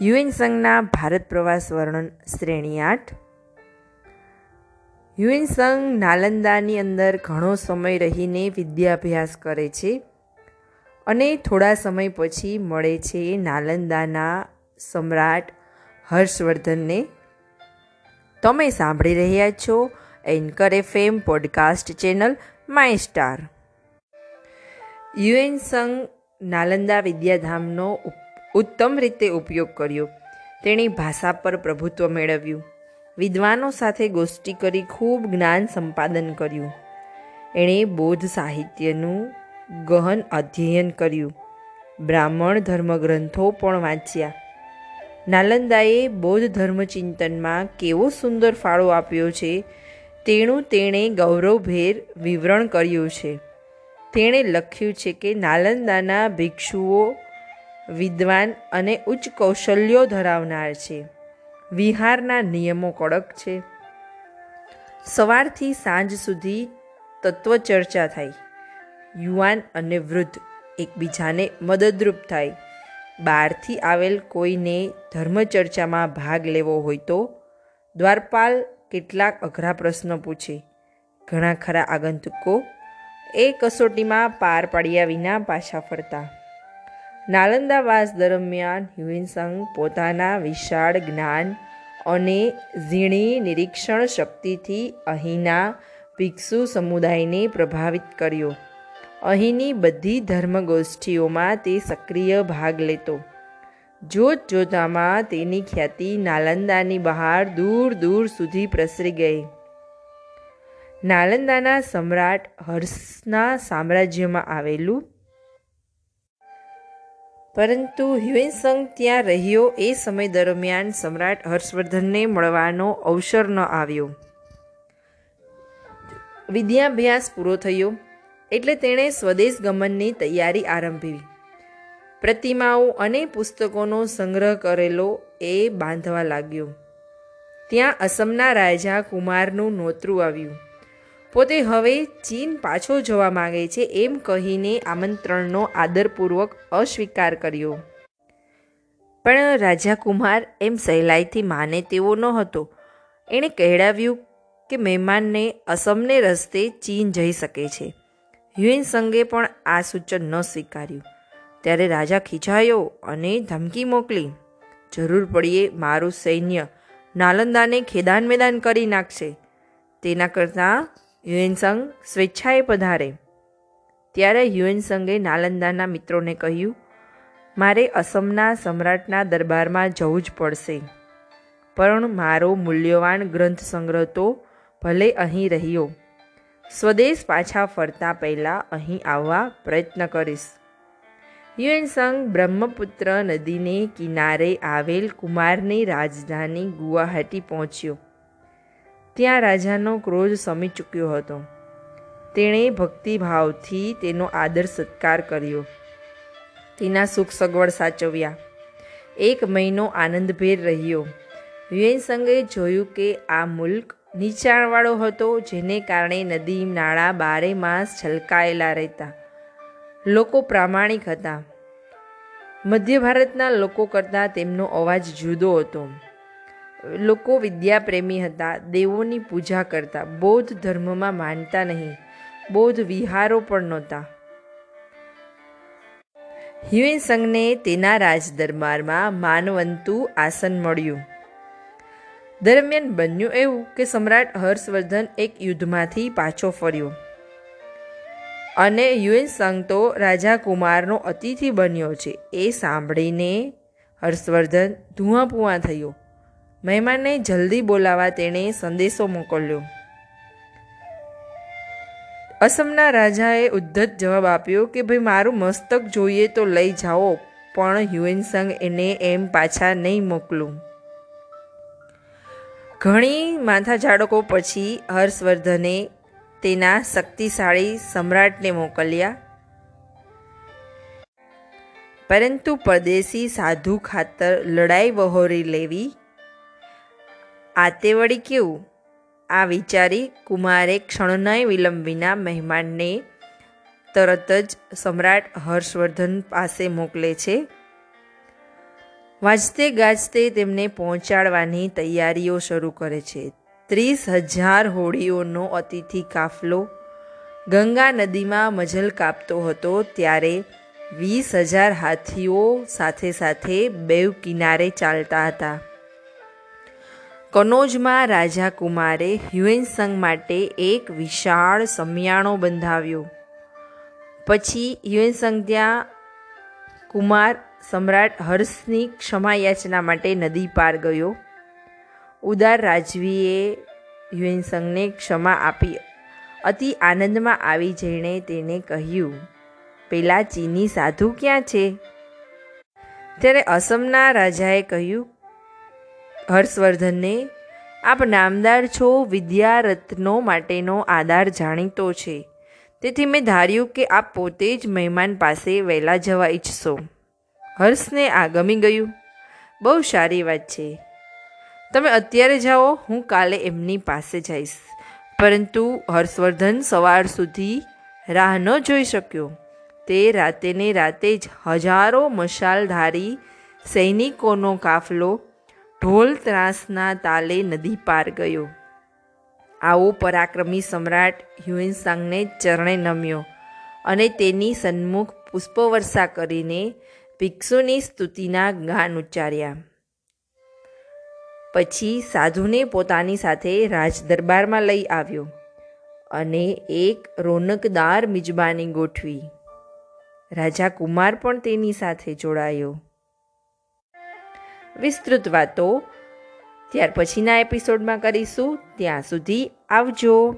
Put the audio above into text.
UN સંઘના ભારત પ્રવાસ વર્ણન શ્રેણી આઠ. યુએન સંઘ નાલંદાની અંદર ઘણો સમય રહીને વિદ્યાભ્યાસ કરે છે અને થોડા સમય પછી મળે છે નાલંદાના સમ્રાટ હર્ષવર્ધનને. તમે સાંભળી રહ્યા છો anchor FM podcast channel my star. UN સંઘ નાલંદા વિદ્યાધામનો ઉત્તમ રીતે ઉપયોગ કર્યો. તેણે ભાષા પર પ્રભુત્વ મેળવ્યું. વિદ્વાનો સાથે ગોષ્ઠી કરી ખૂબ જ્ઞાન સંપાદન કર્યું. એણે બૌદ્ધ સાહિત્યનું ગહન અધ્યયન કર્યું. બ્રાહ્મણ ધર્મગ્રંથો પણ વાંચ્યા. નાલંદાએ બૌદ્ધ ધર્મચિંતનમાં કેવો સુંદર ફાળો આપ્યો છે તેનું તેણે ગૌરવભેર વિવરણ કર્યું છે. તેણે લખ્યું છે કે નાલંદાના ભિક્ષુઓ વિદ્વાન અને ઉચ્ચ કૌશલ્યો ધરાવનાર છે. વિહારના નિયમો કડક છે. સવારથી સાંજ સુધી તત્વચર્ચા થાય. યુવાન અને વૃદ્ધ એકબીજાને મદદરૂપ થાય. બહારથી આવેલ કોઈને ધર્મચર્ચામાં ભાગ લેવો હોય તો દ્વારપાલ કેટલાક અઘરા પ્રશ્નો પૂછે. ઘણા ખરા આગંતુકો એ કસોટીમાં પાર પાડ્યા વિના પાછા ફરતા. નાલંદાવાસ દરમિયાન હ્યુઇનસંગ પોતાના વિશાળ જ્ઞાન અને ઝીણી નિરીક્ષણ શક્તિથી અહીંના ભિક્ષુ સમુદાયને પ્રભાવિત કર્યો. અહીંની બધી ધર્મગોષ્ઠીઓમાં તે સક્રિય ભાગ લેતો. જોત જોતામાં તેની ખ્યાતિ નાલંદાની બહાર દૂર દૂર સુધી પ્રસરી ગઈ. નાલંદાના સમ્રાટ હર્ષના સામ્રાજ્યમાં આવેલું પરંતુ હ્યુએનસંગ ત્યાં રહ્યો એ સમય દરમિયાન સમ્રાટ હર્ષવર્ધનને મળવાનો અવસર ન આવ્યો. વિદ્યાભ્યાસ પૂરો થયો એટલે તેણે સ્વદેશ ગમનની તૈયારી આરંભી. પ્રતિમાઓ અને પુસ્તકોનો સંગ્રહ કરેલો એ બાંધવા લાગ્યો. ત્યાં અસમના રાજા કુમારનું નોતરું આવ્યું. પોતે હવે ચીન પાછો જવા માગે છે એમ કહીને આમંત્રણનો આદરપૂર્વક અસ્વીકાર કર્યો. પણ રાજા કુમાર એમ સહેલાઈથી માને તેવો ન હતો. એણે કહેડાવ્યું કે મહેમાનને અસમને રસ્તે ચીન જઈ શકે છે. હ્યુએન સંગે પણ આ સૂચન ન સ્વીકાર્યું. ત્યારે રાજા ખીજાયો અને ધમકી મોકલી, જરૂર પડીએ મારું સૈન્ય નાલંદાને ખેદાન મેદાન કરી નાખશે. તેના કરતાં યુએનસંગ સ્વેચ્છાએ પધારે. ત્યારે યુએનસંગે નાલંદાના મિત્રોને કહ્યું, મારે અસમના સમ્રાટના દરબારમાં જવું જ પડશે. પણ મારો મૂલ્યવાન ગ્રંથ સંગ્રહ તો ભલે અહીં રહ્યો. સ્વદેશ પાછા ફરતા પહેલાં અહીં આવવા પ્રયત્ન કરીશ. યુએનસંગ બ્રહ્મપુત્ર નદીને કિનારે આવેલ કુમારની રાજધાની ગુવાહાટી પહોંચ્યો. ત્યાં રાજાનો ક્રોધ સમી ચૂક્યો હતો. તેણે ભક્તિભાવથી તેનો આદર સત્કાર કર્યો. તેના સુખ સગવડ સાચવ્યા. એક મહિનો આનંદભેર રહ્યો. યુએનસંગે જોયું કે આ મુલ્ક નીચાણવાળો હતો, જેને કારણે નદી, નાળા બારે માસ છલકાયેલા રહેતા. લોકો પ્રામાણિક હતા. મધ્ય ભારતના લોકો કરતાં તેમનો અવાજ જુદો હતો. લોકો વિદ્યાપ્રેમી હતા, દેવોની પૂજા કરતા, બૌદ્ધ ધર્મમાં માનતા નહીં, બૌદ્ધ વિહારો પણ નહોતા. હ્યુએન સંઘને તેના રાજદરબારમાં માનવંતું આસન મળ્યું. દરમિયાન બન્યું એવું કે સમ્રાટ હર્ષવર્ધન એક યુદ્ધમાંથી પાછો ફર્યો. અને યુએન સંઘ તો રાજા કુમારનો અતિથિ બન્યો છે, એ સાંભળીને હર્ષવર્ધન ધુઆપુઆ થયો. મહેમાનને જલ્દી બોલાવા તેણે સંદેશો મોકલ્યો. અસમના રાજાએ ઉદ્ધત જવાબ આપ્યો કે, ભાઈ, મારું મસ્તક જોઈએ તો લઈ જાઓ, પણ હ્યુએનસંગ એને એમ પાછા નહીં મોકલું. ઘણી માથા ઝાડકો પછી હર્ષવર્ધને તેના શક્તિશાળી સમ્રાટને મોકલ્યા. પરંતુ પરદેશી સાધુ ખાતર લડાઈ વહોરી લેવી આ તે વળી કેવું? આ વિચારી કુમારે ક્ષણનાય વિલંબ વિના મહેમાનને તરત જ સમ્રાટ હર્ષવર્ધન પાસે મોકલે છે. વાંચતે ગાજતે તેમને પહોંચાડવાની તૈયારીઓ શરૂ કરે છે. ત્રીસ હજાર હોડીઓનો અતિથિ કાફલો ગંગા નદીમાં મજલ કાપતો હતો ત્યારે વીસ હજાર હાથીઓ સાથે સાથે બેવ કિનારે ચાલતા હતા. કનોજમાં રાજા કુમારે હ્યુએનસંગ માટે એક વિશાળ સમિયાણો બંધાવ્યો. પછી હ્યુએનસંગ ત્યાં કુમાર સમ્રાટ હર્ષની ક્ષમા યાચના માટે નદી પાર ગયો. ઉદાર રાજવીએ હ્યુએનસંગને ક્ષમા આપી. અતિ આનંદમાં આવી જઈને તેને કહ્યું, પેલા ચીની સાધુ ક્યાં છે? ત્યારે અસમના રાજાએ કહ્યું હર્ષવર્ધનને, આપ નામદાર છો વિદ્યારત્નો માટેનો આધાર જાણીતો છે. તેથી મેં ધાર્યું કે આપ પોતે જ મહેમાન પાસે વહેલા જવા ઈચ્છશો. હર્ષને આ ગમી ગયું. બહુ સારી વાત છે. તમે અત્યારે જાઓ, હું કાલે એમની પાસે જઈશ. પરંતુ હર્ષવર્ધન સવાર સુધી રાહ ન જોઈ શક્યો. તે રાતે ને રાતે જ હજારો મશાલધારી સૈનિકોનો કાફલો ઢોલ ત્રાસના તાલે નદી પાર ગયો. આવો પરાક્રમી સમ્રાટ હ્યુએનસાંગને ચરણે નમ્યો અને તેની સન્મુખ પુષ્પવર્ષા કરીને ભિક્ષુની સ્તુતિના ગાન ઉચ્ચાર્યા. પછી સાધુને પોતાની સાથે રાજદરબારમાં લઈ આવ્યો અને એક રોનકદાર મિજબાની ગોઠવી. રાજા કુમાર પણ તેની સાથે જોડાયો. વિસ્તૃત વાતો. ત્યાર પછીના એપિસોડમાં કરીશું. ત્યાં સુધી આવજો.